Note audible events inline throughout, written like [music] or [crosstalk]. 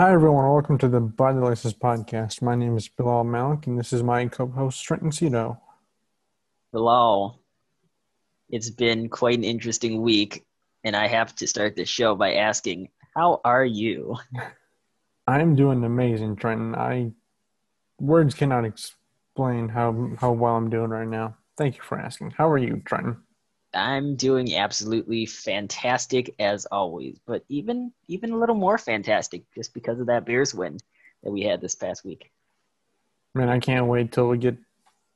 Hi, everyone. Welcome to the By the Laces podcast. My name is Bilal Malik, and this is my co host, Trenton Cito. Hello. It's been quite an interesting week, and I have to start the show by asking, How are you? [laughs] I'm doing amazing, Trenton. I words cannot explain how how well I'm doing right now. Thank you for asking. How are you, Trenton? I'm doing absolutely fantastic as always, but even even a little more fantastic just because of that Bears win that we had this past week. Man, I can't wait till we get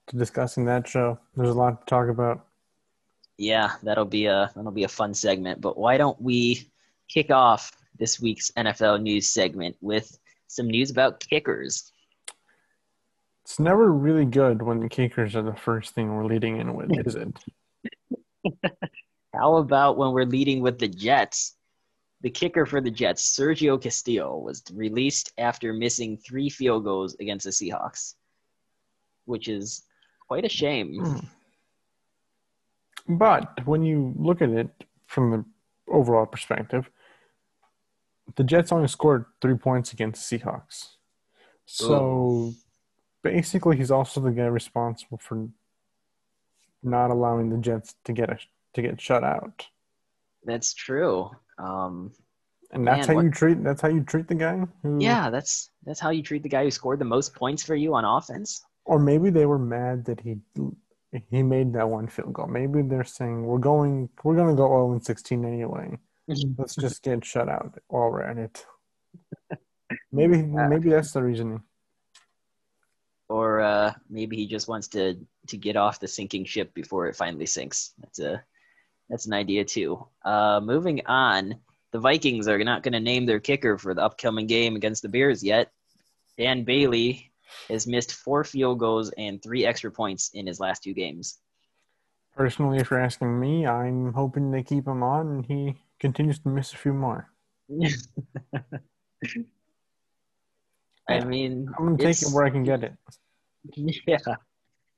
to discussing that show. There's a lot to talk about. Yeah, that'll be a that'll be a fun segment. But why don't we kick off this week's NFL news segment with some news about kickers? It's never really good when the kickers are the first thing we're leading in with, is it? How about when we're leading with the Jets? The kicker for the Jets, Sergio Castillo, was released after missing three field goals against the Seahawks, which is quite a shame. Hmm. But when you look at it from the overall perspective, the Jets only scored three points against the Seahawks. So Ooh. basically, he's also the guy responsible for not allowing the Jets to get a, to get shut out. That's true. Um, and that's man, how what, you treat that's how you treat the guy. Who, yeah, that's that's how you treat the guy who scored the most points for you on offense. Or maybe they were mad that he he made that one field goal. Maybe they're saying we're going we're going to go 0 and 16 anyway. [laughs] Let's just get shut out while we're at it. Maybe [laughs] maybe that's the reasoning or uh, maybe he just wants to to get off the sinking ship before it finally sinks. That's a that's an idea too. Uh, moving on, the Vikings are not going to name their kicker for the upcoming game against the Bears yet. Dan Bailey has missed four field goals and three extra points in his last two games. Personally, if you're asking me, I'm hoping they keep him on and he continues to miss a few more. [laughs] I mean, I'm gonna take it where I can get it. [laughs] Yeah,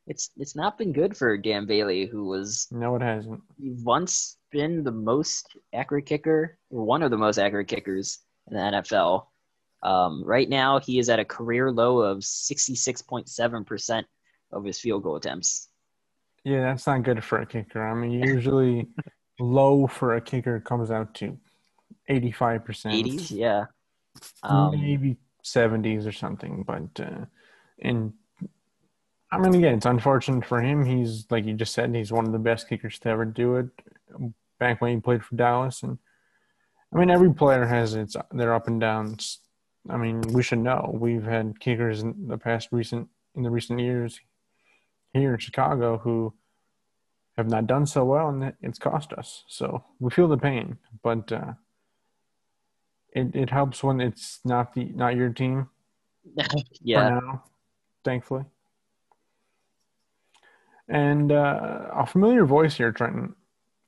it's it's not been good for Dan Bailey, who was no, it hasn't. Once been the most accurate kicker, one of the most accurate kickers in the NFL. Um, right now, he is at a career low of sixty-six point seven percent of his field goal attempts. Yeah, that's not good for a kicker. I mean, usually [laughs] low for a kicker comes out to eighty-five percent. Eighties, yeah, um, maybe seventies or something. But uh, in I mean, again, it's unfortunate for him. He's like you just said, he's one of the best kickers to ever do it. Back when he played for Dallas, and I mean, every player has its their up and downs. I mean, we should know. We've had kickers in the past recent in the recent years here in Chicago who have not done so well, and it's cost us. So we feel the pain, but uh, it it helps when it's not the not your team. [laughs] yeah. Now, thankfully. And uh, a familiar voice here, Trenton,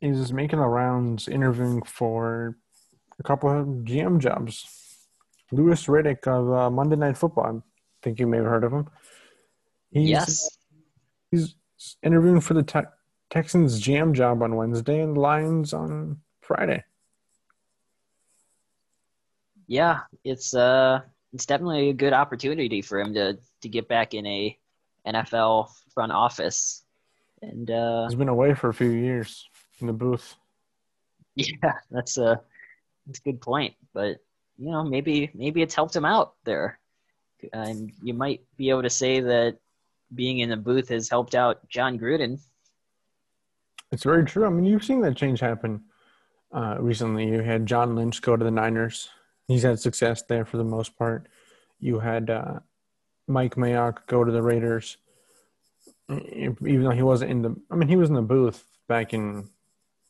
is making the rounds interviewing for a couple of GM jobs. Louis Riddick of uh, Monday Night Football. I think you may have heard of him. He's, yes. He's interviewing for the te- Texans GM job on Wednesday and Lions on Friday. Yeah, it's uh it's definitely a good opportunity for him to to get back in a NFL front office. And uh, he's been away for a few years in the booth. [laughs] Yeah, that's a that's a good point. But you know, maybe maybe it's helped him out there, and you might be able to say that being in the booth has helped out Jon Gruden. It's very true. I mean, you've seen that change happen uh, recently. You had John Lynch go to the Niners. He's had success there for the most part. You had uh, Mike Mayock go to the Raiders even though he wasn't in the, I mean, he was in the booth back in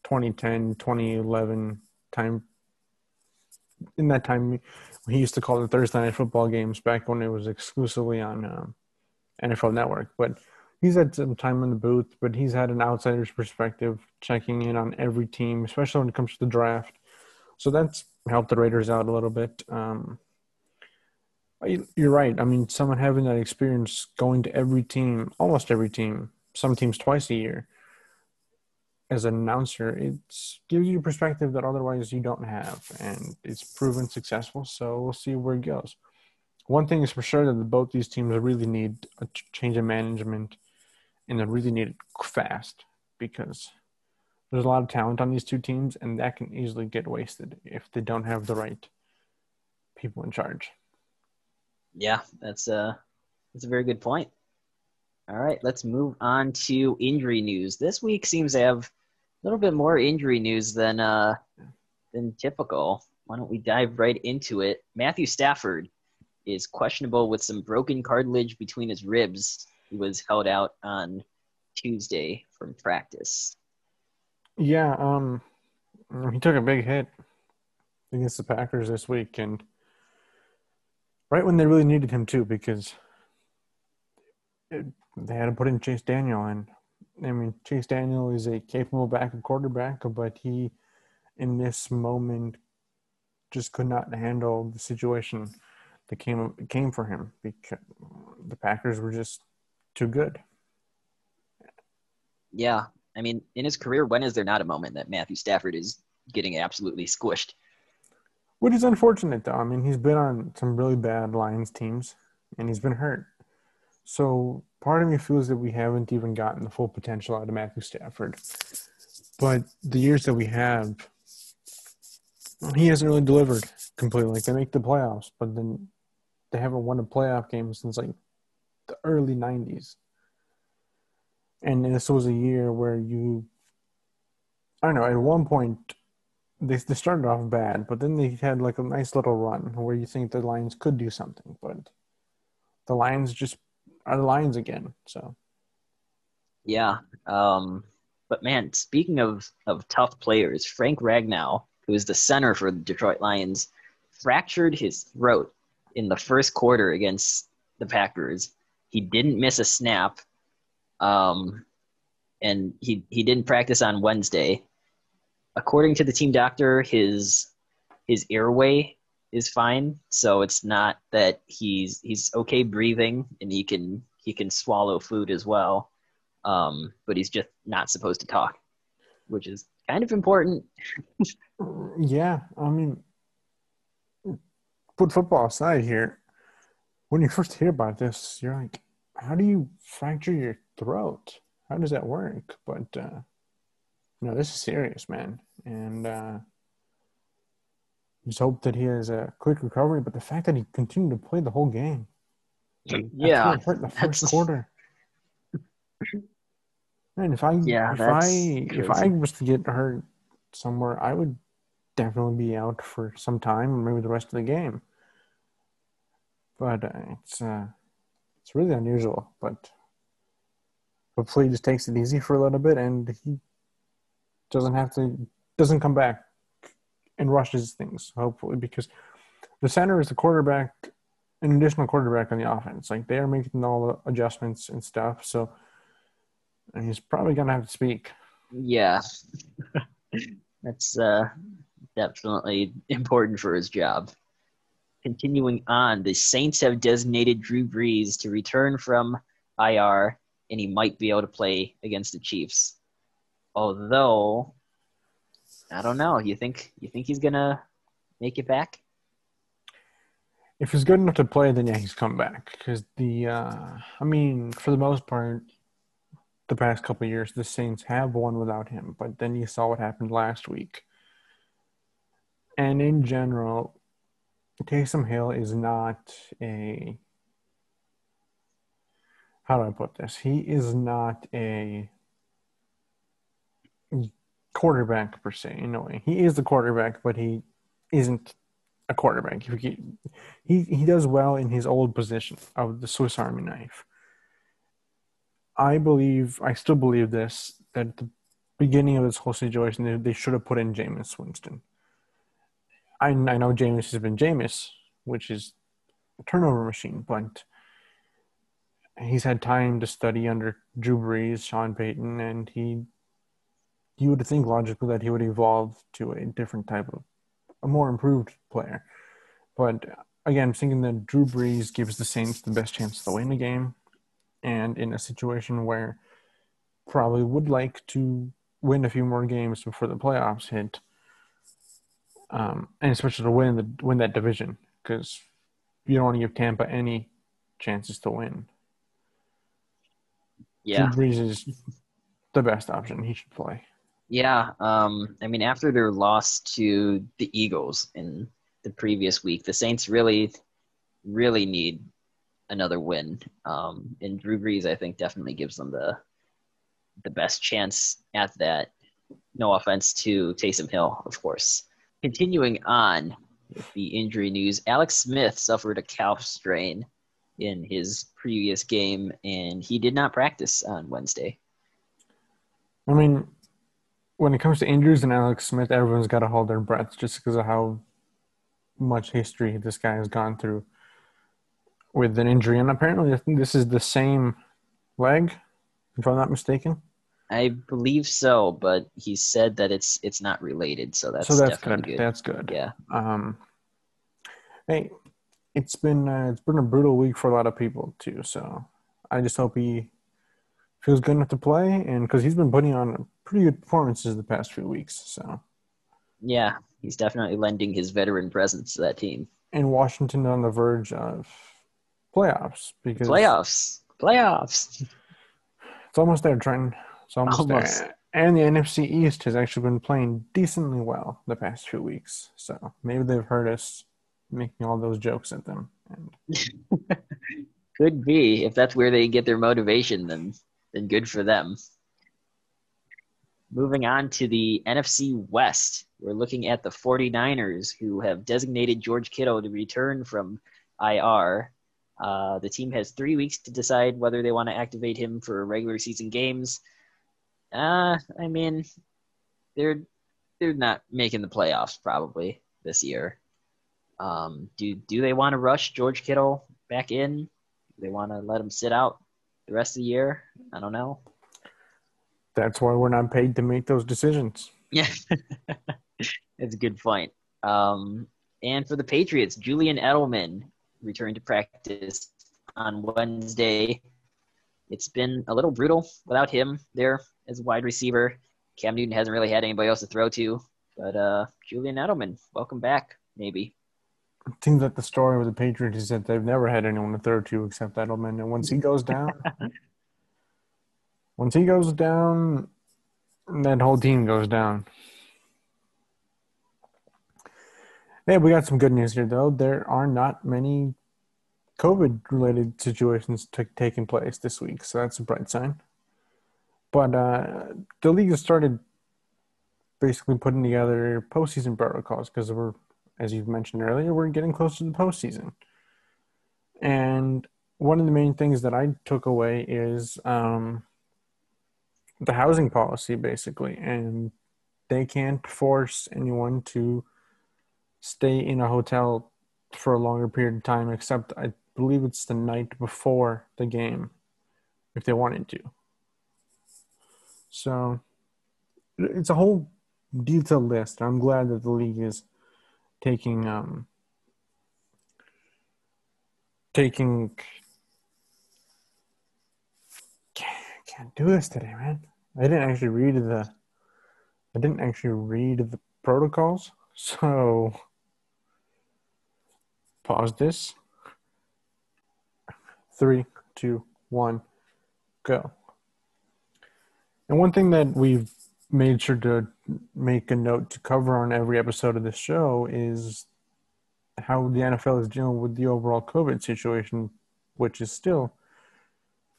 2010, 2011 time. In that time, he used to call the Thursday night football games back when it was exclusively on um, NFL Network. But he's had some time in the booth, but he's had an outsider's perspective, checking in on every team, especially when it comes to the draft. So that's helped the Raiders out a little bit. Um, you're right. I mean, someone having that experience going to every team, almost every team, some teams twice a year, as an announcer, it gives you a perspective that otherwise you don't have, and it's proven successful. So we'll see where it goes. One thing is for sure that both these teams really need a change in management, and they really need it fast because there's a lot of talent on these two teams, and that can easily get wasted if they don't have the right people in charge. Yeah, that's a uh, that's a very good point. All right, let's move on to injury news. This week seems to have a little bit more injury news than uh, than typical. Why don't we dive right into it? Matthew Stafford is questionable with some broken cartilage between his ribs. He was held out on Tuesday from practice. Yeah, um, he took a big hit against the Packers this week, and right when they really needed him too, because it, they had to put in Chase Daniel, and I mean Chase Daniel is a capable backup quarterback, but he, in this moment, just could not handle the situation that came came for him because the Packers were just too good. Yeah, I mean, in his career, when is there not a moment that Matthew Stafford is getting absolutely squished? Which is unfortunate, though. I mean, he's been on some really bad Lions teams, and he's been hurt. So part of me feels that we haven't even gotten the full potential out of Matthew Stafford. But the years that we have, he hasn't really delivered completely. Like they make the playoffs, but then they haven't won a playoff game since like the early '90s. And this was a year where you, I don't know, at one point they they started off bad, but then they had like a nice little run where you think the Lions could do something, but the Lions just are the Lions again. So, yeah. Um, but man, speaking of of tough players, Frank Ragnow, who is the center for the Detroit Lions, fractured his throat in the first quarter against the Packers. He didn't miss a snap, um, and he he didn't practice on Wednesday. According to the team doctor, his his airway is fine. So it's not that he's he's okay breathing and he can he can swallow food as well. Um, but he's just not supposed to talk, which is kind of important. [laughs] yeah, I mean, put football aside here. When you first hear about this, you're like, how do you fracture your throat? How does that work? But uh, no, this is serious, man. And uh, just hope that he has a quick recovery. But the fact that he continued to play the whole game, yeah, hurt the first that's... quarter. Man, if I yeah, if I crazy. if I was to get hurt somewhere, I would definitely be out for some time, maybe the rest of the game. But uh, it's uh, it's really unusual. But hopefully, he just takes it easy for a little bit, and he doesn't have to doesn't come back and rushes things, hopefully, because the center is the quarterback, an additional quarterback on the offense. Like they are making all the adjustments and stuff. So and he's probably to have to speak. Yeah. [laughs] That's uh, definitely important for his job. Continuing on, the Saints have designated Drew Brees to return from IR, and he might be able to play against the Chiefs. Although I don't know. You think you think he's gonna make it back? If he's good enough to play, then yeah, he's come back. Because the, uh, I mean, for the most part, the past couple years, the Saints have won without him. But then you saw what happened last week. And in general, Taysom Hill is not a. How do I put this? He is not a quarterback per se in a way. He is the quarterback, but he isn't a quarterback. He, he, he does well in his old position of the Swiss Army knife. I believe, I still believe this, that at the beginning of this whole situation, they, they should have put in Jameis Winston. I, I know Jameis has been Jameis, which is a turnover machine, but he's had time to study under Drew Brees, Sean Payton, and he you would think logically that he would evolve to a different type of, a more improved player. But again, I'm thinking that Drew Brees gives the Saints the best chance to win the game, and in a situation where probably would like to win a few more games before the playoffs hit, um, and especially to win the win that division because you don't want to give Tampa any chances to win. Yeah. Drew Brees is the best option. He should play. Yeah. Um, I mean, after their loss to the Eagles in the previous week, the Saints really, really need another win. Um, and Drew Brees, I think, definitely gives them the the best chance at that. No offense to Taysom Hill, of course. Continuing on with the injury news, Alex Smith suffered a calf strain in his previous game, and he did not practice on Wednesday. I mean, when it comes to injuries and Alex Smith, everyone's got to hold their breath just because of how much history this guy has gone through with an injury. And apparently, I think this is the same leg, if I'm not mistaken. I believe so, but he said that it's it's not related, so that's so that's good. good. That's good. Yeah, Um, hey, it's been uh, it's been a brutal week for a lot of people too. So I just hope he feels good enough to play, and because he's been putting on pretty good performances the past few weeks. So yeah, he's definitely lending his veteran presence to that team. and Washington on the verge of playoffs because Playoffs, playoffs. it's almost there, Trenton. It's almost, Almost. there. And the NFC East has actually been playing decently well the past few weeks. So maybe they've heard us making all those jokes at them. And [laughs] Could be if that's where they get their motivation, then then good for them. Moving on to the NFC West, we're looking at the 49ers, who have designated George Kittle to return from IR. Uh, the team has three weeks to decide whether they want to activate him for regular season games. Uh, I mean, they're they're not making the playoffs probably this year. Um, do do they want to rush George Kittle back in? Do they want to let him sit out the rest of the year? I don't know. That's why we're not paid to make those decisions. Yeah, [laughs] that's a good point. Um, and for the Patriots, Julian Edelman returned to practice on Wednesday. It's been a little brutal without him there as a wide receiver. Cam Newton hasn't really had anybody else to throw to, but uh, Julian Edelman, welcome back, maybe. It seems like the story with the Patriots is that they've never had anyone to throw to except Edelman. And once he goes down, [laughs] once he goes down, that whole team goes down. Yeah, we got some good news here, though. There are not many COVID related situations t- taking place this week, so that's a bright sign. But uh, the league has started basically putting together postseason protocols because we're, as you've mentioned earlier, we're getting close to the postseason. And one of the main things that I took away is um, the housing policy, basically. And they can't force anyone to stay in a hotel for a longer period of time, except I believe it's the night before the game, if they wanted to. So it's a whole detailed list. I'm glad that the league is taking um, taking. Can't, do this today, man. I didn't actually read the. I didn't actually read the protocols, [laughs] so pause this. Three, two, one, go. And one thing that we've made sure to make a note to cover on every episode of this show is how the NFL is dealing with the overall COVID situation, which is still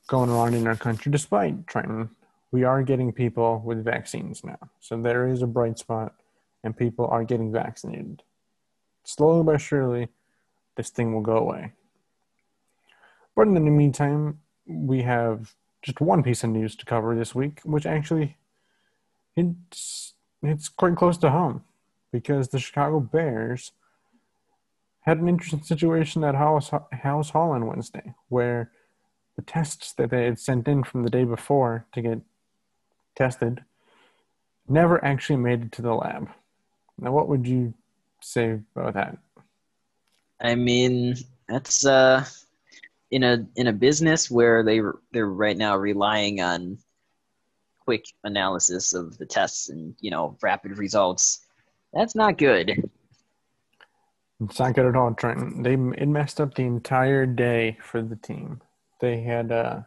going on in our country despite trying. We are getting people with vaccines now. So there is a bright spot, and people are getting vaccinated. Slowly but surely, this thing will go away. But in the meantime, we have just one piece of news to cover this week, which actually it's it's quite close to home because the Chicago Bears had an interesting situation at House House Hall on Wednesday, where the tests that they had sent in from the day before to get tested never actually made it to the lab. Now, what would you say about that? I mean, that's uh, in a in a business where they they're right now relying on quick analysis of the tests and you know rapid results. That's not good. It's not good at all, Trenton. They it messed up the entire day for the team. They had uh,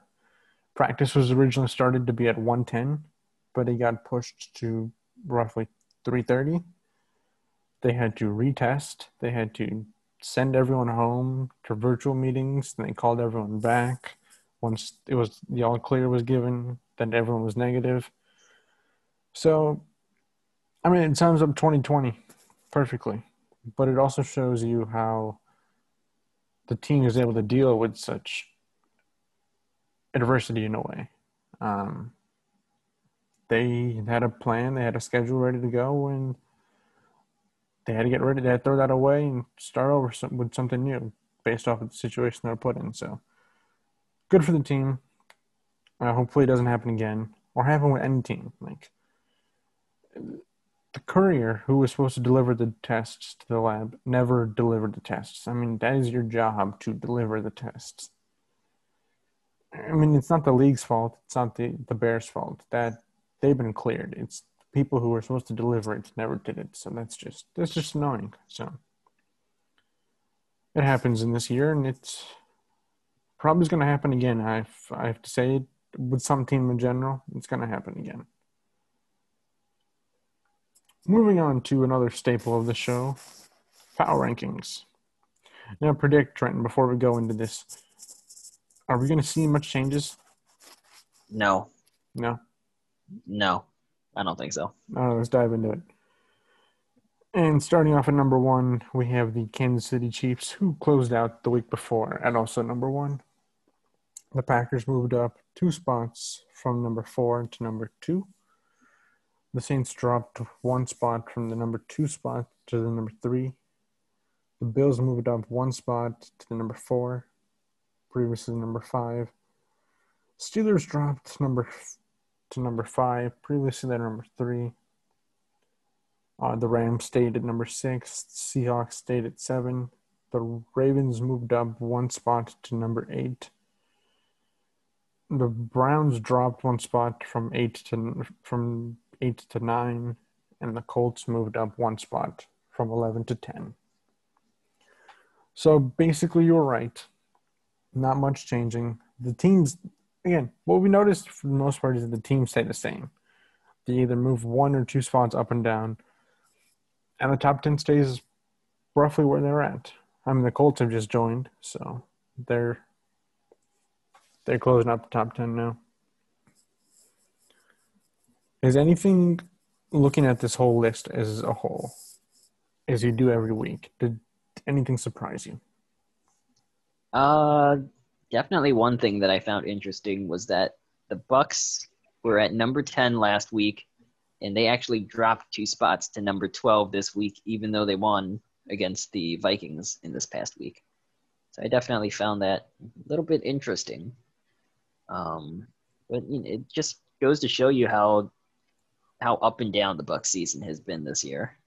practice was originally started to be at 110, but it got pushed to roughly 330. They had to retest. They had to send everyone home to virtual meetings. And they called everyone back. Once it was the all clear was given, then everyone was negative. So, I mean, it sums up 2020 perfectly, but it also shows you how the team is able to deal with such adversity in a way. Um, they had a plan, they had a schedule ready to go, and they had to get ready. They had to throw that away and start over some, with something new based off of the situation they're put in. So, good for the team. Uh, hopefully, it doesn't happen again or happen with any team. Like the courier who was supposed to deliver the tests to the lab never delivered the tests. I mean, that is your job to deliver the tests. I mean, it's not the league's fault. It's not the, the Bears' fault. That they've been cleared. It's people who were supposed to deliver it never did it. So that's just that's just annoying. So it happens in this year, and it's probably going to happen again. I I have to say it with some team in general, it's going to happen again. Moving on to another staple of the show, power rankings. Now predict Trenton before we go into this. Are we going to see much changes? No. No. No. I don't think so. All right, let's dive into it. And starting off at number one, we have the Kansas City Chiefs, who closed out the week before at also number one. The Packers moved up two spots from number four to number two. The Saints dropped one spot from the number two spot to the number three. The Bills moved up one spot to the number four, previously number five. Steelers dropped number to number five. Previously, they're number three. Uh, the Rams stayed at number six. Seahawks stayed at seven. The Ravens moved up one spot to number eight. The Browns dropped one spot from eight to from eight to nine, and the Colts moved up one spot from eleven to ten. So basically, you were right. Not much changing. The teams again, what we noticed for the most part is that the teams stay the same. They either move one or two spots up and down, and the top 10 stays roughly where they're at. I mean, the Colts have just joined, so they're they're closing up the top 10 now. Is anything looking at this whole list as a whole, as you do every week, did anything surprise you? Uh, definitely one thing that I found interesting was that the Bucs were at number 10 last week and they actually dropped two spots to number 12 this week even though they won against the Vikings in this past week. So I definitely found that a little bit interesting. Um, but you know, it just goes to show you how how up and down the Buck season has been this year.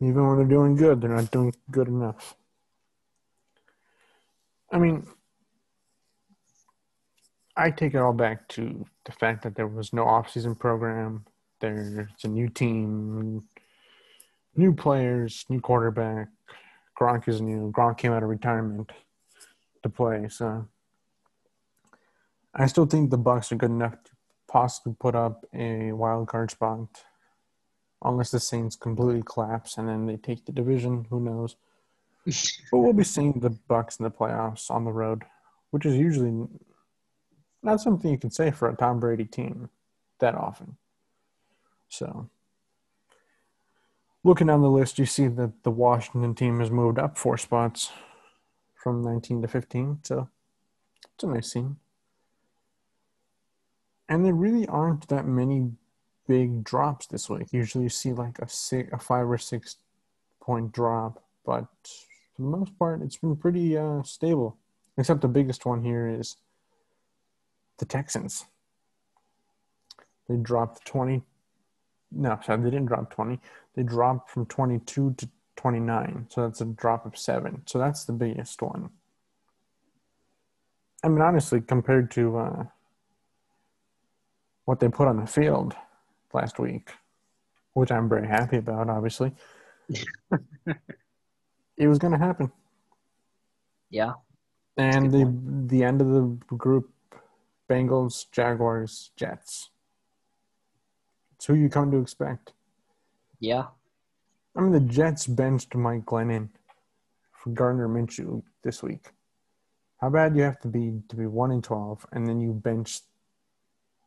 Even when they're doing good, they're not doing good enough. I mean, I take it all back to the fact that there was no offseason program. There's a new team, new players, new quarterback. Gronk is new. Gronk came out of retirement to play, so I still think the Bucs are good enough to possibly put up a wild card spot, unless the Saints completely collapse and then they take the division. Who knows? But we'll be seeing the Bucs in the playoffs on the road, which is usually not something you can say for a Tom Brady team that often. So, looking down the list, you see that the Washington team has moved up four spots from 19 to 15. So, it's a nice scene. And there really aren't that many big drops this week. Usually, you see like a six, a five or six point drop, but for the most part, it's been pretty uh, stable. Except the biggest one here is the Texans. They dropped 20. No, sorry, they didn't drop 20. They dropped from 22 to 29. So that's a drop of seven. So that's the biggest one. I mean, honestly, compared to uh, what they put on the field last week, which I'm very happy about, obviously, [laughs] it was going to happen. Yeah. And the the end of the group, Bengals, Jaguars, Jets. It's who you come to expect. Yeah. I mean, the Jets benched Mike Glennon for Gardner Minshew this week. How bad you have to be to be one in twelve, and then you bench,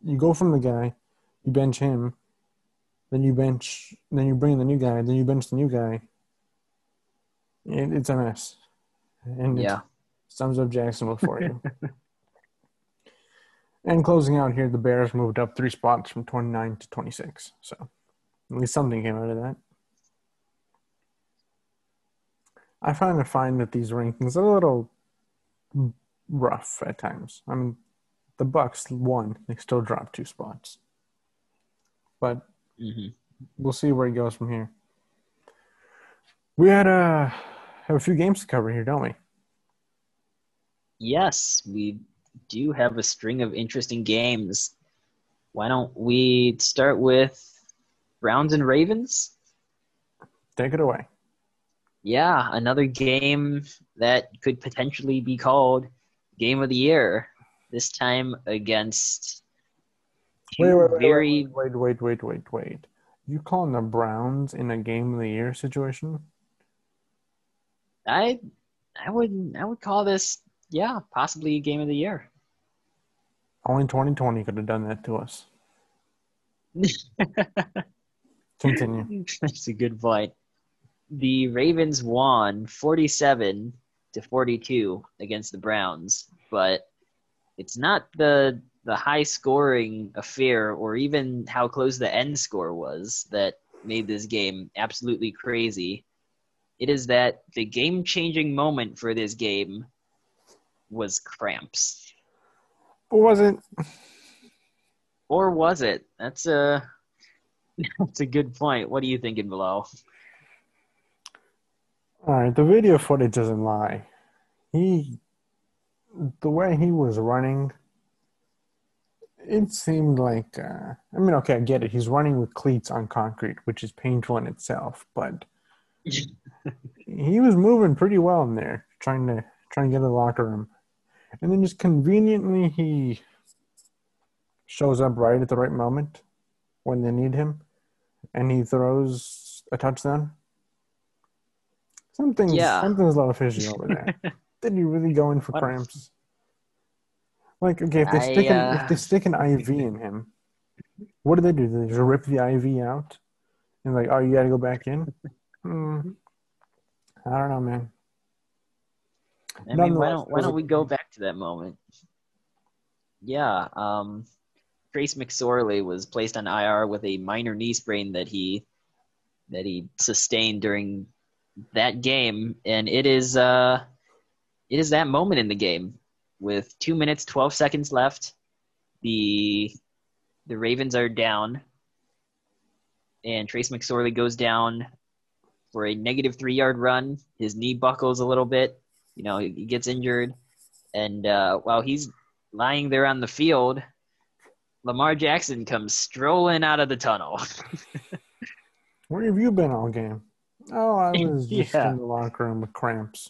you go from the guy, you bench him, then you bench, then you bring in the new guy, then you bench the new guy. It, it's a mess, and Yeah. it sums up Jacksonville for you. [laughs] and closing out here, the Bears moved up three spots from twenty nine to twenty six. So at least something came out of that. I find to find that these rankings are a little rough at times. I mean, the Bucs won; they still dropped two spots, but hmm we'll see where it goes from here. We had uh, have a few games to cover here, don't we? Yes, we do have a string of interesting games. Why don't we start with Browns and Ravens? Take it away. Yeah, another game that could potentially be called Game of the Year. This time against Wait, wait, wait, very wait, wait, wait, wait, wait. You calling the Browns in a game of the year situation? I I would I would call this yeah, possibly a game of the year. Only 2020 could have done that to us. [laughs] Continue. That's a good point. The Ravens won 47 to 42 against the Browns, but it's not the the high scoring affair or even how close the end score was that made this game absolutely crazy. It is that the game changing moment for this game was cramps. But wasn't Or was it? That's a [laughs] that's a good point. What are you thinking Bilal? all right? The video footage doesn't lie. He, the way he was running, it seemed like. Uh, I mean, okay, I get it. He's running with cleats on concrete, which is painful in itself, but he was moving pretty well in there, trying to trying to get to the locker room, and then just conveniently he shows up right at the right moment when they need him, and he throws a touchdown. Something's Yeah. something's a little fishy over there. [laughs] Did he really go in for What- cramps? Like, okay, if they I, stick an, uh, if they stick an IV in him, what do they do? Do they just rip the IV out and like, oh, you got to go back in? [laughs] Hmm. I don't know, man. I mean, why don't why don't we go back to that moment? Yeah, um, Trace McSorley was placed on IR with a minor knee sprain that he that he sustained during that game, and it is uh, it is that moment in the game with two minutes twelve seconds left. The the Ravens are down, and Trace McSorley goes down for a negative three yard run. His knee buckles a little bit. You know, he gets injured. And uh, while he's lying there on the field, Lamar Jackson comes strolling out of the tunnel. [laughs] Where have you been all game? Oh, I [laughs] was just Yeah. in the locker room with cramps.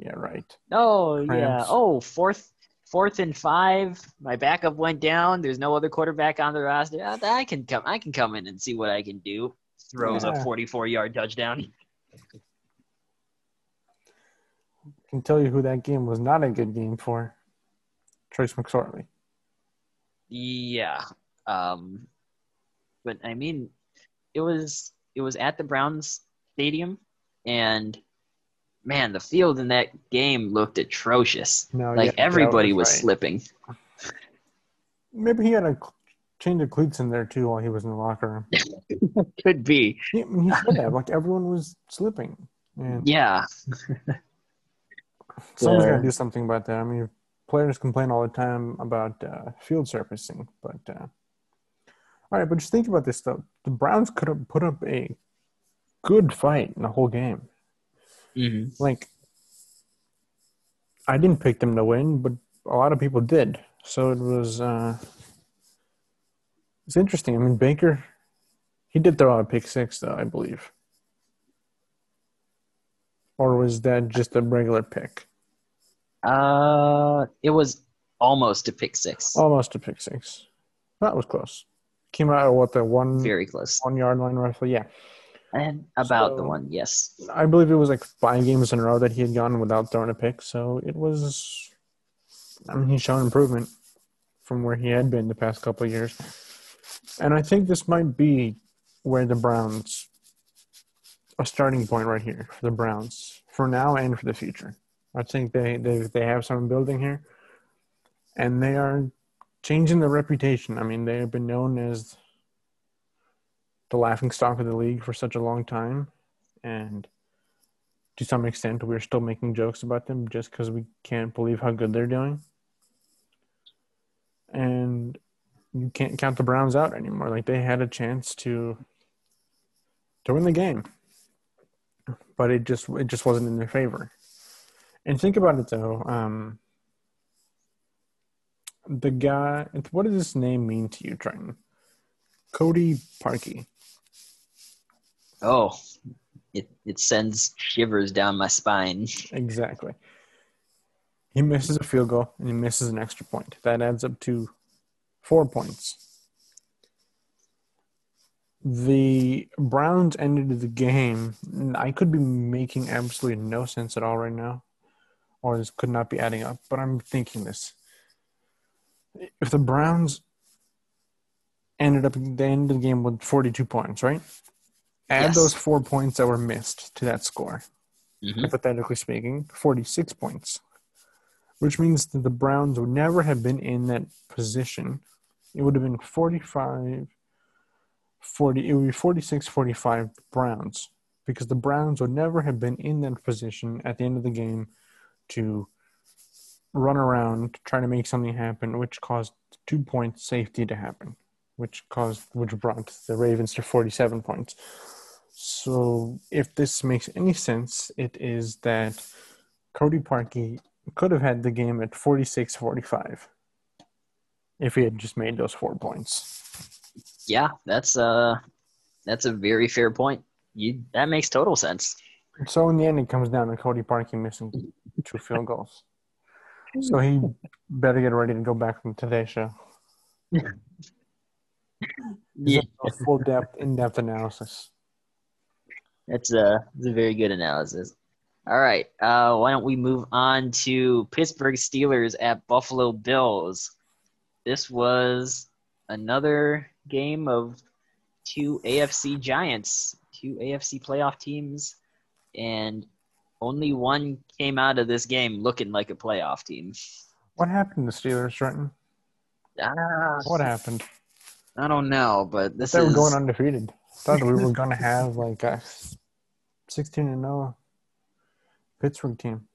Yeah, right. oh, yeah. Oh, fourth, fourth and five. My backup went down. There's no other quarterback on the roster. I can come. I can come in and see what I can do. Throws a 44 yard touchdown. can tell you who that game was not a good game for. Trace McSorley. Yeah. Um, but I mean, it was it was at the Browns stadium, and man, the field in that game looked atrocious. No, like yeah, everybody that was right. slipping. Maybe he had a change of cleats in there too while he was in the locker room. [laughs] Could be. He, he should have. Like everyone was slipping. And Yeah. [laughs] someone's got Yeah. to do something about that. I mean, players complain all the time about uh, field surfacing, but uh, all right. But just think about this though: the Browns could have put up a good fight in the whole game. hmm Like, I didn't pick them to win, but a lot of people did. So it was, uh, It's interesting. I mean, Baker, he did throw out a pick six, though, I believe. Or was that just a regular pick? Uh, it was almost a pick six. Almost a pick six. That was close. Came out at what the one Very close. one yard line roughly. Yeah, And about the one, yes. I believe it was like five games in a row that he had gone without throwing a pick. So it was. I mean, he's shown improvement from where he had been the past couple of years, and I think this might be where the Browns a starting point right here for the Browns for now and for the future. I think they they they have some building here, and they are changing their reputation. I mean, they have been known as the laughing stock of the league for such a long time, and to some extent, we're still making jokes about them just because we can't believe how good they're doing. And you can't count the Browns out anymore. Like they had a chance to to win the game, but it just it just wasn't in their favor. And think about it though. Um, the guy, what does this name mean to you, Trenton? Cody Parkey. Oh, it, it sends shivers down my spine. [laughs] Exactly. He misses a field goal and he misses an extra point. That adds up to four points. The Browns ended the game. I could be making absolutely no sense at all right now, or this could not be adding up, but I'm thinking this. If the Browns ended up, they ended the game with 42 points, right? Add Yes. those four points that were missed to that score Mhm. hypothetically speaking, 46 points, which means that the Browns would never have been in that position. It would have been 45, 40, it would be 46 45 Browns because the Browns would never have been in that position at the end of the game to run around, try to make something happen, which caused two point safety to happen, which caused, which brought the Ravens to 47 points. So, if this makes any sense, it is that Cody Parkey could have had the game at 46 45 if he had just made those four points. Yeah, that's uh that's a very fair point. You that makes total sense. So, in the end, it comes down to Cody Parkey missing two field goals. So, he better get ready to go back from today's show. Yeah, A full depth, in depth analysis. that's a that's a very good analysis. All right, uh, why don't we move on to Pittsburgh Steelers at Buffalo Bills? This was another game of two AFC giants, two AFC playoff teams, and only one came out of this game looking like a playoff team. What happened to Steelers, Trenton? Ah, What happened? I don't know, but this They were going undefeated. Thought we were going to have like a 16 and 0 Pittsburgh team.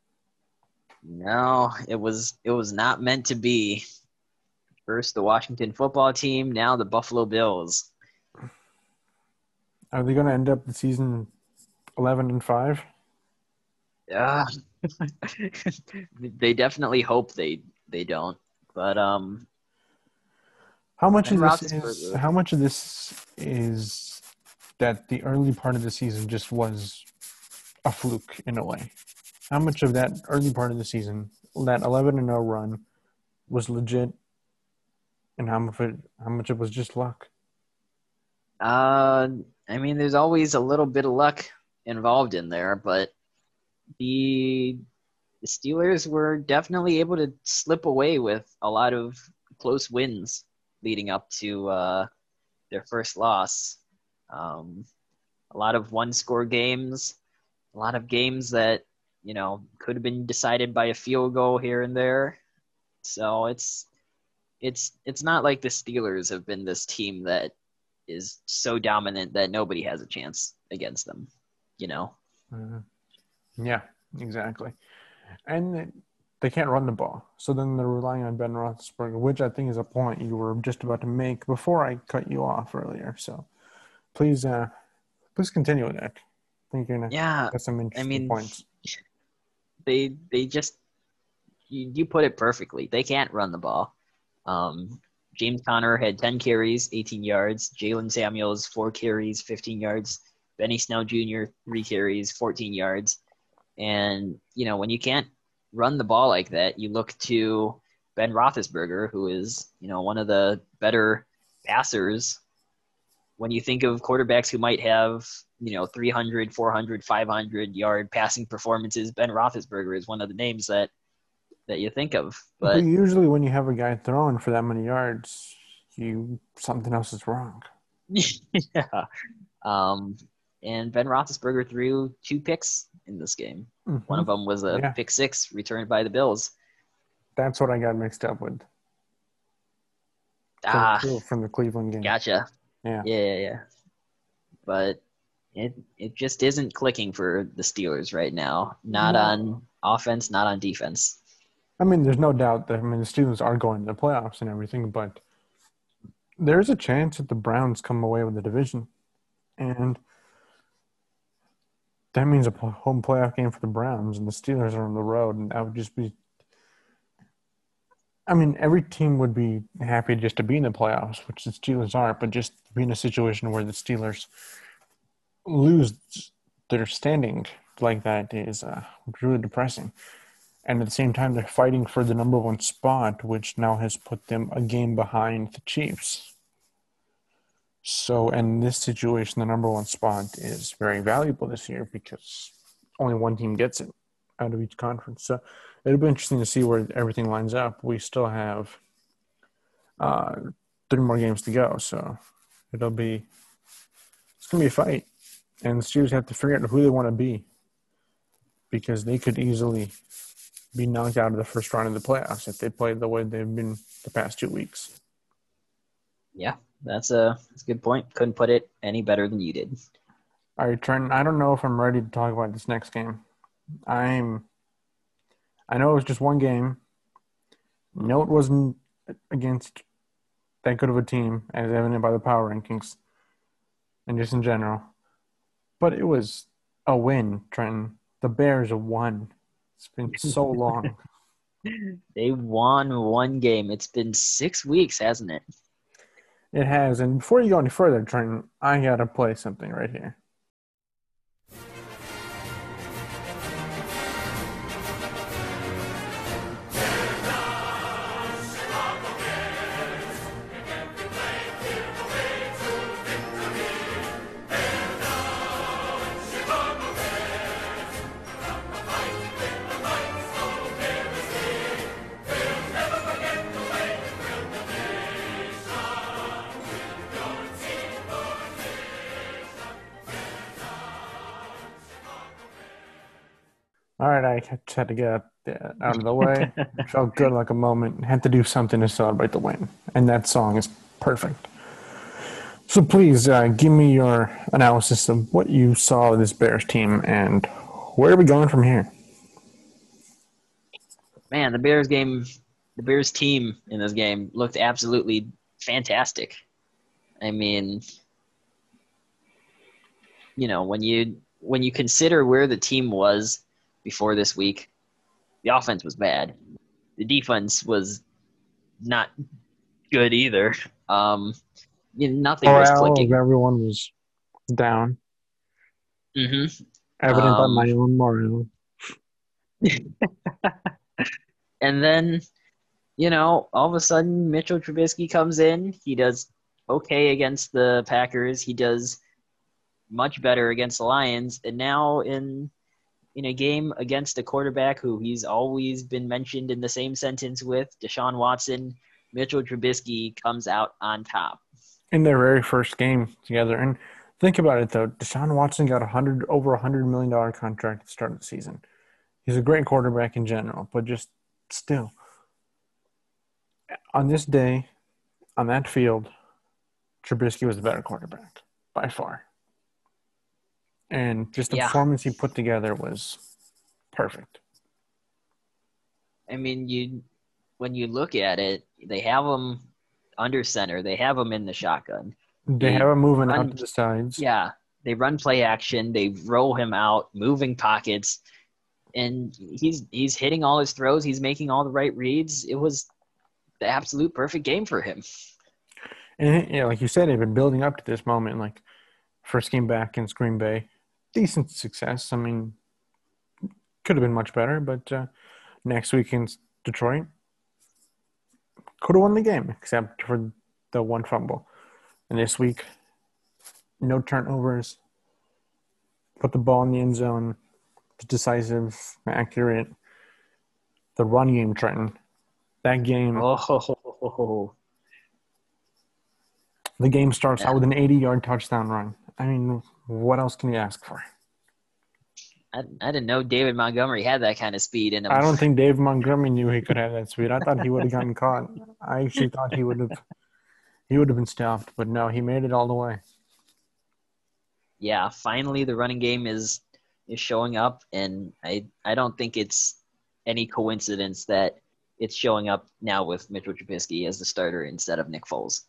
no. It was it was not meant to be. First, the Washington football team. Now, the Buffalo Bills. Are they going to end up the season 11 and 5? Yeah, [laughs] they definitely hope they they don't. But um, How much of this is how much of this is that the early part of the season just was a fluke in a way? How much of that early part of the season, that 11 and 0 run was legit and how much it how much it was just luck? uh, I mean, there's always a little bit of luck involved in there, but the the Steelers were definitely able to slip away with a lot of close wins leading up to uh, their first loss. Um, a lot of one score games, a lot of games that, you know, could have been decided by a field goal here and there. So it's it's it's not like the Steelers have been this team that is so dominant that nobody has a chance against them, you know. Mhm. Yeah, exactly. And they- can't run the ball. So then they're relying on Ben Roethlisberger, which I think is a point you were just about to make before I cut you off earlier. So please, uh, please continue with that. I think you're gonna Yeah, get some interesting mean, points. they they just you, you put it perfectly. They can't run the ball. Um, James Conner had 10 carries, 18 yards. Jaylen Samuels, four carries, 15 yards. Benny Snell Jr., three carries, 14 yards. And, you know, when you can't run the ball like that, you look to Ben Roethlisberger, who is, you know, one of the better passers. When you think of quarterbacks who might have, you know, 300, 400, 500 yard passing performances, Ben Roethlisberger is one of the names that that you think of. But, But usually, when you have a guy throwing for that many yards, you something else is wrong. [laughs] yeah. Um, and Ben Roethlisberger threw two picks in this game. Mhm. One of them was a Yeah. pick six returned by the Bills. That's what I got mixed up with from, Ah, from the Cleveland game. gotcha. Yeah. Yeah, yeah, yeah. But it it just isn't clicking for the Steelers right now. Not No. on offense, not on defense. I mean, there's no doubt that I mean the Steelers are going to the playoffs and everything, but there's a chance that the Browns come away with the division, and that means a home playoff game for the Browns, and the Steelers are on the road, and that would just be. I mean, every team would be happy just to be in the playoffs, which the Steelers aren't, but just be in a situation where the Steelers lose their standing like that is uh, really depressing and at the same time they're fighting for the number one spot which now has put them a game behind the chiefs. So in this situation the number one spot is very valuable this year because only one team gets it out of each conference. So it'll be interesting to see where everything lines up. We still have uh, three more games to go. So it'll be it's to be a fight. And the Steelers have to figure out who they want to be because they could easily be knocked out of the first round of the playoffs if they play the way they've been the past two weeks. Yeah, that's a that's a good point. Couldn't put it any better than you did. All right, Trent. I don't know if I'm ready to talk about this next game. I'm. I know it was just one game. No, it wasn't against that good of a team, as evident by the power rankings, and just in general. But it was a win, Trenton. The Bears won. It's been so long. [laughs] They won one game. It's been six weeks, hasn't it? It has. And before you go any further, Trenton, I got to play something right here. Had to get out of the way. Felt good like a moment. Had to do something to celebrate the win. And that song is perfect. So please uh, give me your analysis of what you saw of this Bears team and where are we going from here? Man, the Bears game, the Bears team in this game looked absolutely fantastic. I mean, you know, when you when you consider where the team was before this week, the offense was bad. The defense was not good either. Um, you know, nothing was Morale of clicking. everyone was down, Mm-hmm. evident Um, by my own morale. [laughs] And then, you know, all of a sudden Mitchell Trubisky comes in. He does okay against the Packers. He does much better against the Lions. And now in in a game against a quarterback who he's always been mentioned in the same sentence with, Deshaun Watson, Mitchell Trubisky comes out on top. in their very first game together. And think about it though, Deshaun Watson got a hundred over a hundred million dollar contract at the start of the season. He's a great quarterback in general, but just still on this day, on that field, Trubisky was the better quarterback by far. And just the Yeah. performance he put together was perfect. I mean, you when you look at it, they have him under center. They have him in the shotgun. They He have him moving run- out to the sides. Yeah, they run play action. They roll him out, moving pockets, and he's he's hitting all his throws. He's making all the right reads. It was the absolute perfect game for him. And yeah, like you said, they've been building up to this moment. Like first game back in Green Bay, decent success. I mean, could have been much better, but uh, next week in Detroit, could have won the game except for the one fumble. And this week, no turnovers, put the ball in the end zone, decisive, accurate. The run game, Trenton. That game. Oh, the game starts yeah. out with an 80 yard touchdown run. I mean, what else can you ask for? I, I didn't know David Montgomery had that kind of speed in him. I don't [laughs] think David Montgomery knew he could have that speed. I thought he would have gotten caught. I actually thought he would have he would have been stuffed, but no, he made it all the way. Yeah, finally the running game is is showing up and I I don't think it's any coincidence that it's showing up now with Mitchell Trubisky as the starter instead of Nick Foles.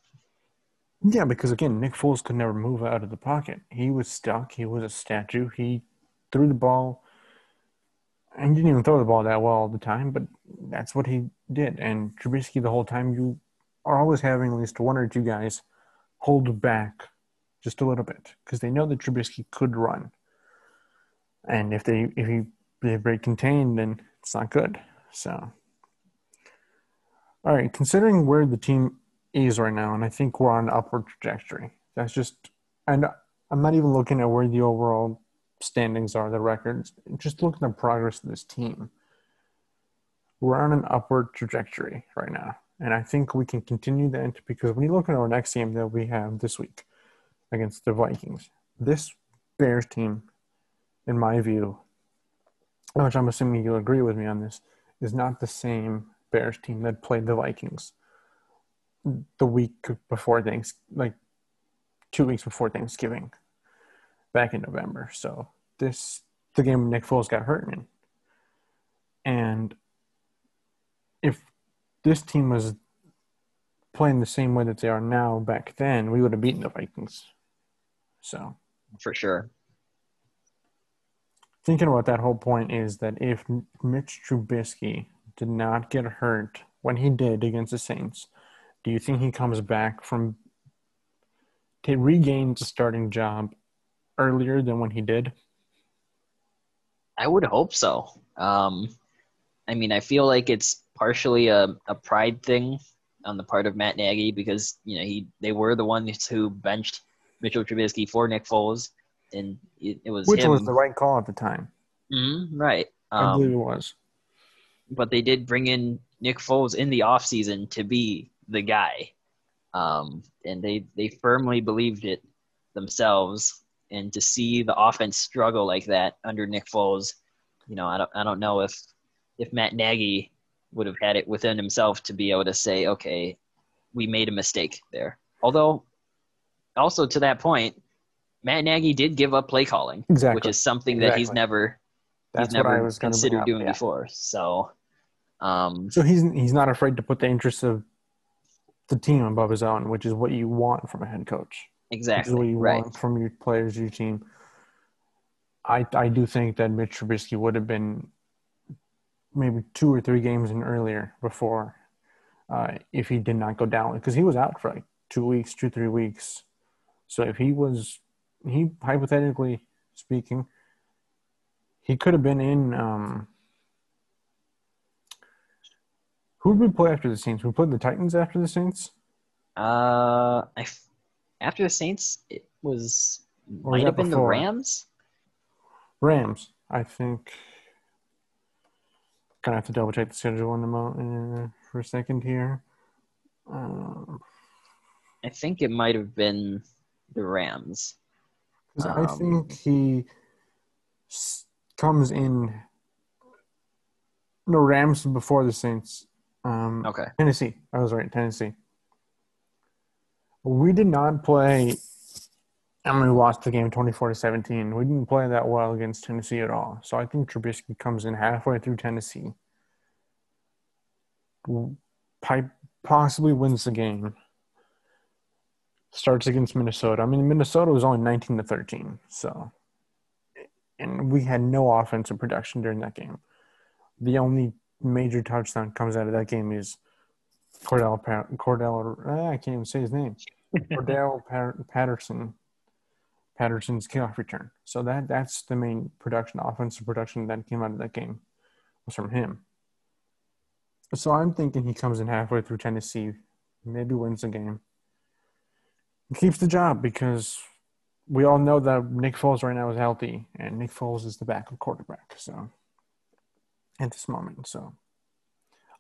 Yeah, because again, Nick Foles could never move out of the pocket. He was stuck. He was a statue. He threw the ball and didn't even throw the ball that well all the time, but that's what he did. And Trubisky, the whole time, you are always having at least one or two guys hold back just a little bit because they know that Trubisky could run. And if they if he they break contained, then it's not good. So, all right, considering where the team is right now, and I think we're on an upward trajectory. That's just, and I'm not even looking at where the overall standings are, the records, just looking at the progress of this team. We're on an upward trajectory right now. And I think we can continue that because when you look at our next game that we have this week against the Vikings, this Bears team, in my view, which I'm assuming you'll agree with me on this, is not the same Bears team that played the Vikings the week before things like two weeks before Thanksgiving back in November. So this the game Nick Foles got hurt in. And if this team was playing the same way that they are now back then, we would have beaten the Vikings. So for sure. Thinking about that whole point is that if Mitch Trubisky did not get hurt when he did against the Saints, do you think he comes back from to regain the starting job earlier than when he did? I would hope so. Um, I mean, I feel like it's partially a, a pride thing on the part of Matt Nagy because you know he they were the ones who benched Mitchell Trubisky for Nick Foles, and it, it was which him. was the right call at the time. Mm-hmm, right, um, I believe it was. But they did bring in Nick Foles in the offseason to be the guy, um, and they they firmly believed it themselves and to see the offense struggle like that under Nick Foles, you know, I don't I don't know if if Matt Nagy would have had it within himself to be able to say, okay, we made a mistake there. Although, also to that point, Matt Nagy did give up play calling, exactly. which is something that he's never That's he's never considered doing yeah. before. So, um, so he's he's not afraid to put the interests of the team above his own, which is what you want from a head coach. Exactly. what you right. want from your players, your team. I I do think that Mitch Trubisky would have been maybe two or three games in earlier before uh, if he did not go down because he was out for like two weeks, two three weeks. So if he was, he hypothetically speaking, he could have been in. Um, who did we play after the Saints? We played the Titans after the Saints. Uh, I after the Saints, it was or might have been before? the Rams. Rams, I think. Gonna have to double check the schedule in a moment uh, for a second here. Um, I think it might have been the Rams. Um, I think he comes in. No, Rams before the Saints. Um, okay. Tennessee. I was right. Tennessee. We did not play. I mean, we lost the game 24 to 17. We didn't play that well against Tennessee at all. So I think Trubisky comes in halfway through Tennessee, Pipe possibly wins the game, starts against Minnesota. I mean, Minnesota was only 19 to 13. So, and we had no offensive production during that game. The only major touchdown comes out of that game is Cordell pa- Cordell. Uh, I can't even say his name. [laughs] Cordell Pat- Patterson. Patterson's kickoff return. So that that's the main production, offensive production that came out of that game was from him. So I'm thinking he comes in halfway through Tennessee, maybe wins the game, and keeps the job because we all know that Nick Foles right now is healthy, and Nick Foles is the backup quarterback. So at this moment, so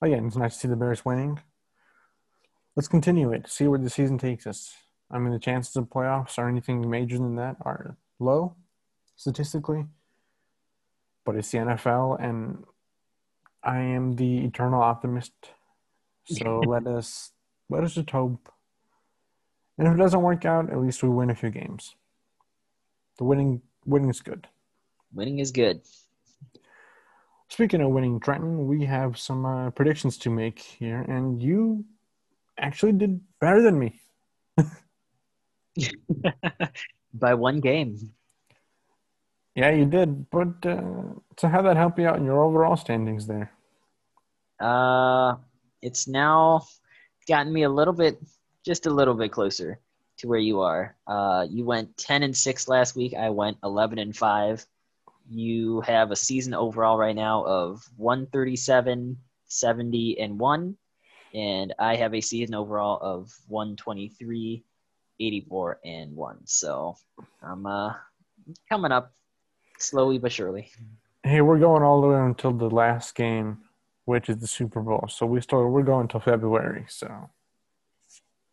again, it's nice to see the Bears winning. Let's continue it. See where the season takes us. I mean, the chances of playoffs or anything major than that are low statistically, but it's the NFL, and I am the eternal optimist. So [laughs] let us let us just hope. And if it doesn't work out, at least we win a few games. The winning winning is good. Winning is good. Speaking of winning, Trenton, we have some uh, predictions to make here, and you actually did better than me. [laughs] By one game. Yeah, you did. But uh, so how that help you out in your overall standings there? Uh, it's now gotten me a little bit, just a little bit closer to where you are. Uh, you went 10 and 6 last week. I went 11 and 5. You have a season overall right now of 137, 70, and 1. And I have a season overall of 123, 84, and 1. So I'm uh, coming up slowly but surely. Hey, we're going all the way until the last game, which is the Super Bowl. So we still we're going until February. So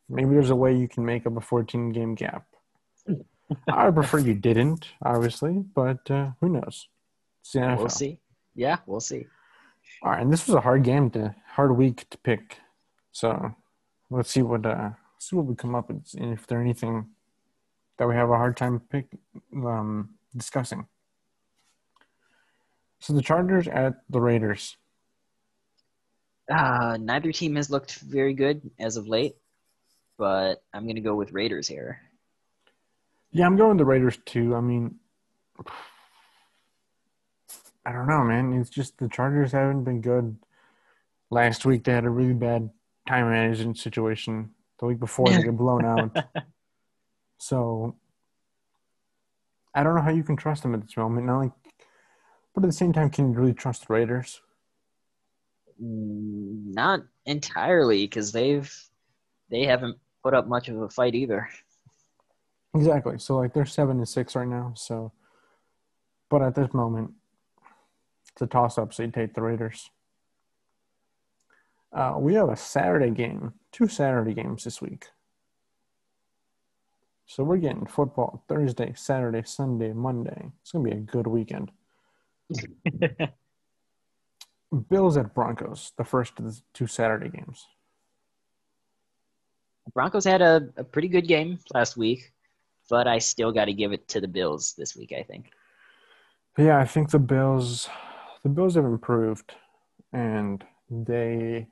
maybe there's a way you can make up a 14 game gap. I would prefer you didn't, obviously, but uh, who knows? We'll see. Yeah, we'll see. All right, and this was a hard game to hard week to pick. So let's see what uh see what we come up with and if there's anything that we have a hard time pick um discussing. So the Chargers at the Raiders. Uh, neither team has looked very good as of late, but I'm going to go with Raiders here. Yeah, I'm going the Raiders too. I mean, I don't know, man. It's just the Chargers haven't been good. Last week they had a really bad time management situation. The week before they got blown out. [laughs] So I don't know how you can trust them at this moment. Not like, but at the same time, can you really trust the Raiders? Mm, Not entirely, because they've they haven't put up much of a fight either. Exactly. So like they're seven and six right now. So, but at this moment, it's a toss up. So you take the Raiders. Uh, we have a Saturday game, two Saturday games this week. So we're getting football Thursday, Saturday, Sunday, Monday. It's gonna be a good weekend. [laughs] Bills at Broncos, the first of the two Saturday games. Broncos had a, a pretty good game last week, but I still got to give it to the Bills this week. I think. Yeah, I think the Bills, the Bills have improved, and they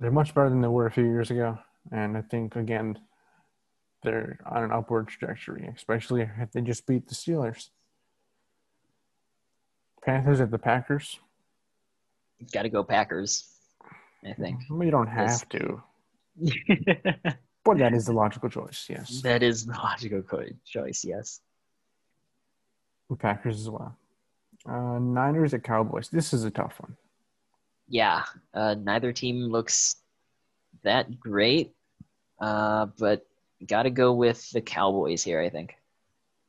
they're much better than they were a few years ago. And I think again, they're on an upward trajectory, especially if they just beat the Steelers. Panthers at the Packers. Got to go Packers. I think. You don't have to, [laughs] but that is the logical choice. Yes, that is the logical choice. Yes. the Packers as well. Uh, Niners at Cowboys. This is a tough one. Yeah. Uh, neither team looks that great, uh, but got to go with the Cowboys here. I think.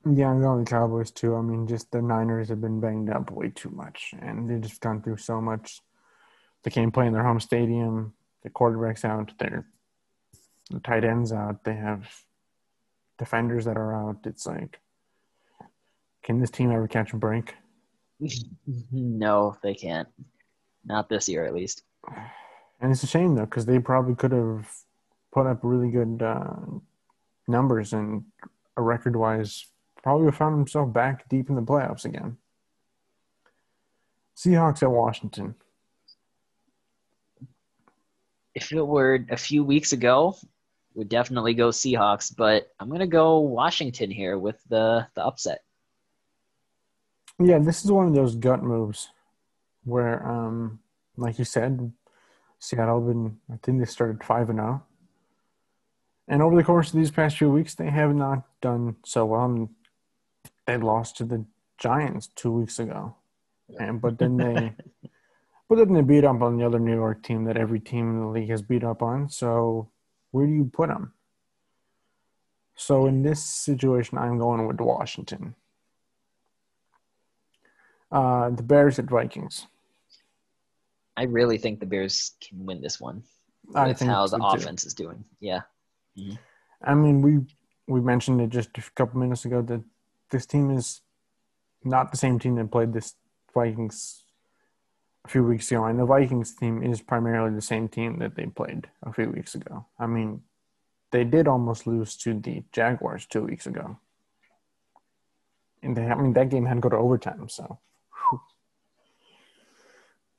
Yeah, I'm going with Cowboys too. I mean, just the Niners have been banged up way too much, and they've just gone through so much. They can't play in their home stadium. The quarterback's out. Their the tight ends out. They have defenders that are out. It's like, can this team ever catch a break? [laughs] no, they can't. Not this year, at least. And it's a shame though, because they probably could have put up really good uh, numbers and a record-wise, probably have found himself back deep in the playoffs again. Seahawks at Washington. If it were a few weeks ago, would definitely go Seahawks, but I'm gonna go Washington here with the the upset. Yeah, this is one of those gut moves where, um, like you said, Seattle been I think they started five and zero, and over the course of these past few weeks, they have not done so well. And they lost to the Giants two weeks ago, and but then they. [laughs] But then they beat up on the other New York team that every team in the league has beat up on. So where do you put them? So in this situation, I'm going with Washington. Uh, the Bears at Vikings. I really think the Bears can win this one. I That's think how the so, too. offense is doing. Yeah. I mean, we we mentioned it just a couple minutes ago that this team is not the same team that played this Vikings a few weeks ago, and the Vikings team is primarily the same team that they played a few weeks ago. I mean, they did almost lose to the Jaguars two weeks ago, and they I mean that game had to go to overtime. So, whew.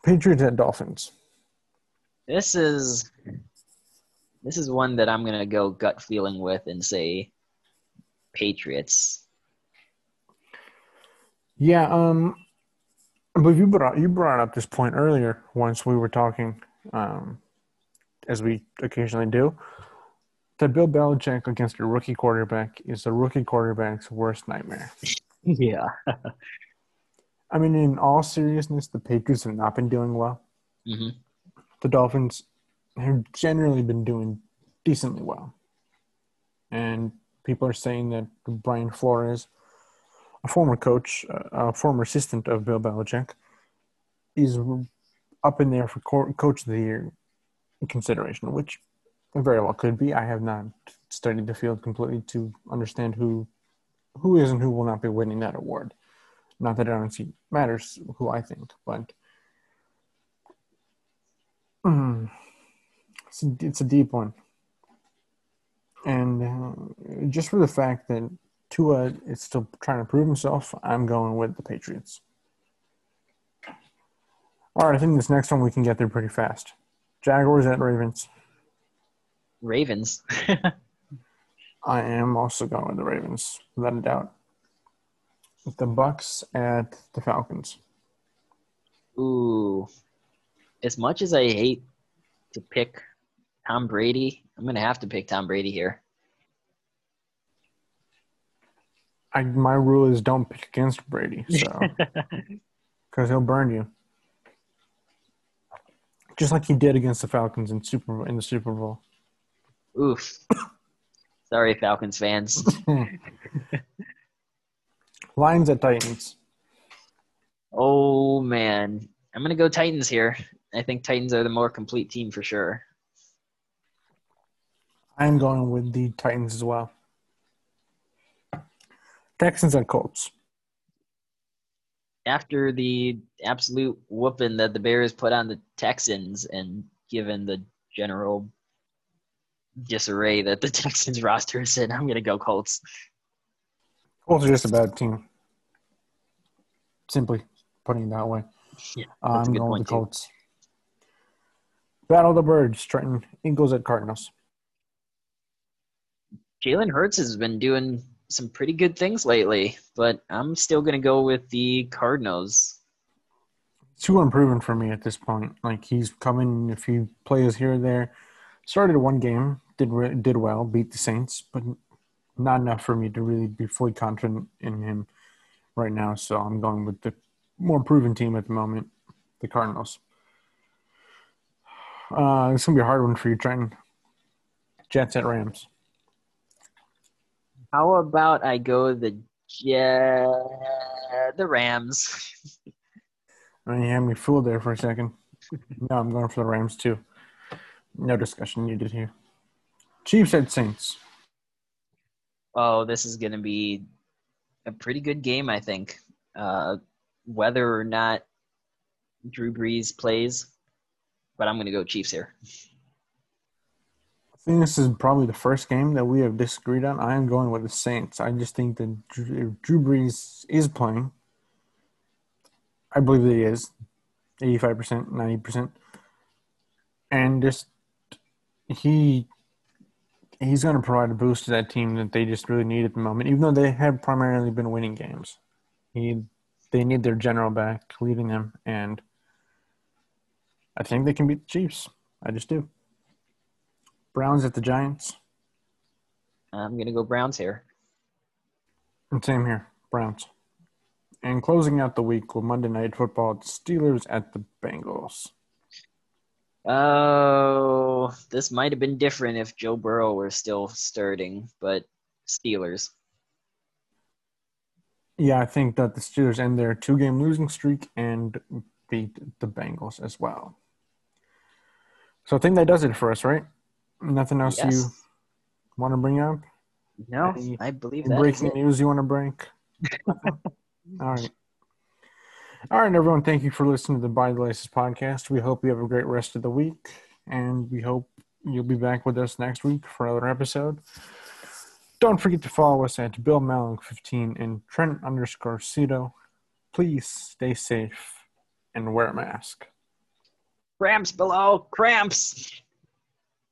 Patriots at Dolphins. This is this is one that I'm gonna go gut feeling with and say Patriots. Yeah, um, I believe you brought you brought up this point earlier once we were talking, um, as we occasionally do, that Bill Belichick against a rookie quarterback is a rookie quarterback's worst nightmare. [laughs] Yeah. I mean, in all seriousness, the Patriots have not been doing well. hmm The Dolphins have generally been doing decently well, and people are saying that Brian Flores, a former coach, uh, a former assistant of Bill Belichick, is up in there for co- coach of the year consideration, which very well could be. I have not studied the field completely to understand who who is and who will not be winning that award. Not that I don't see matters who I think, but mm, it's, a, it's a deep one. And uh, just for the fact that Tua is still trying to prove himself, I'm going with the Patriots. All right, I think this next one we can get through pretty fast. Jaguars at Ravens. Ravens. [laughs] I am also going with the Ravens, without a doubt. The Bucs at the Falcons. Ooh. As much as I hate to pick Tom Brady, I'm gonna have to pick Tom Brady here. I my rule is don't pick against Brady, so [laughs] because he'll burn you, just like he did against the Falcons in Super in the Super Bowl. Oof. [laughs] Sorry, Falcons fans. [laughs] Lions at Titans. Oh man, I'm gonna go Titans here. I think Titans are the more complete team for sure. I'm going with the Titans as well. Texans and Colts. After the absolute whooping that the Bears put on the Texans, and given the general disarray that the [laughs] Texans roster is in, I'm gonna go Colts. Colts are just a bad team. Simply putting it that way. Yeah, Uh, I'm going the too. Colts. Battle of the Birds. Trenton Eagles at Cardinals. Jalen Hurts has been doing some pretty good things lately, but I'm still gonna go with the Cardinals. too unproven for me at this point. Like he's coming a few plays here and there. Started one game, did re- did well, beat the Saints, but not enough for me to really be fully confident in him right now. So I'm going with the more proven team at the moment, the Cardinals. Uh, it's gonna be a hard one for you, Trenton. Jets at Rams. How about I go the yeah, the Rams? I mean, you had me fooled there for a second. no, I'm going for the Rams too. No discussion needed here. Chiefs at Saints. Oh, this is gonna be a pretty good game, I think. Uh, whether or not Drew Brees plays, but I'm gonna go Chiefs here. Think this is probably the first game that we have disagreed on. I am going with the Saints. I just think that Drew, Drew Brees is playing. I believe that he is, eighty-five percent, ninety percent, and just he he's going to provide a boost to that team that they just really need at the moment. Even though they have primarily been winning games, he they need their general back leading them, and I think they can beat the Chiefs. I just do. Browns at the Giants. I'm gonna go Browns here. And same here, Browns. And closing out the week with Monday Night Football, Steelers at the Bengals. Oh, this might have been different if Joe Burrow were still starting, but Steelers. Yeah, I think that the Steelers end their two game losing streak and beat the Bengals as well. So I think that does it for us, right? Nothing else Yes. you want to bring up? No, Any- I believe that. breaking news you want to break? All right. All right, everyone. Thank you for listening to the By the Laces podcast. We hope you have a great rest of the week, and we hope you'll be back with us next week for another episode. Don't forget to follow us at Bill Mallow 15 and Trent underscore Cito. Please stay safe and wear a mask. Cramps below. Cramps.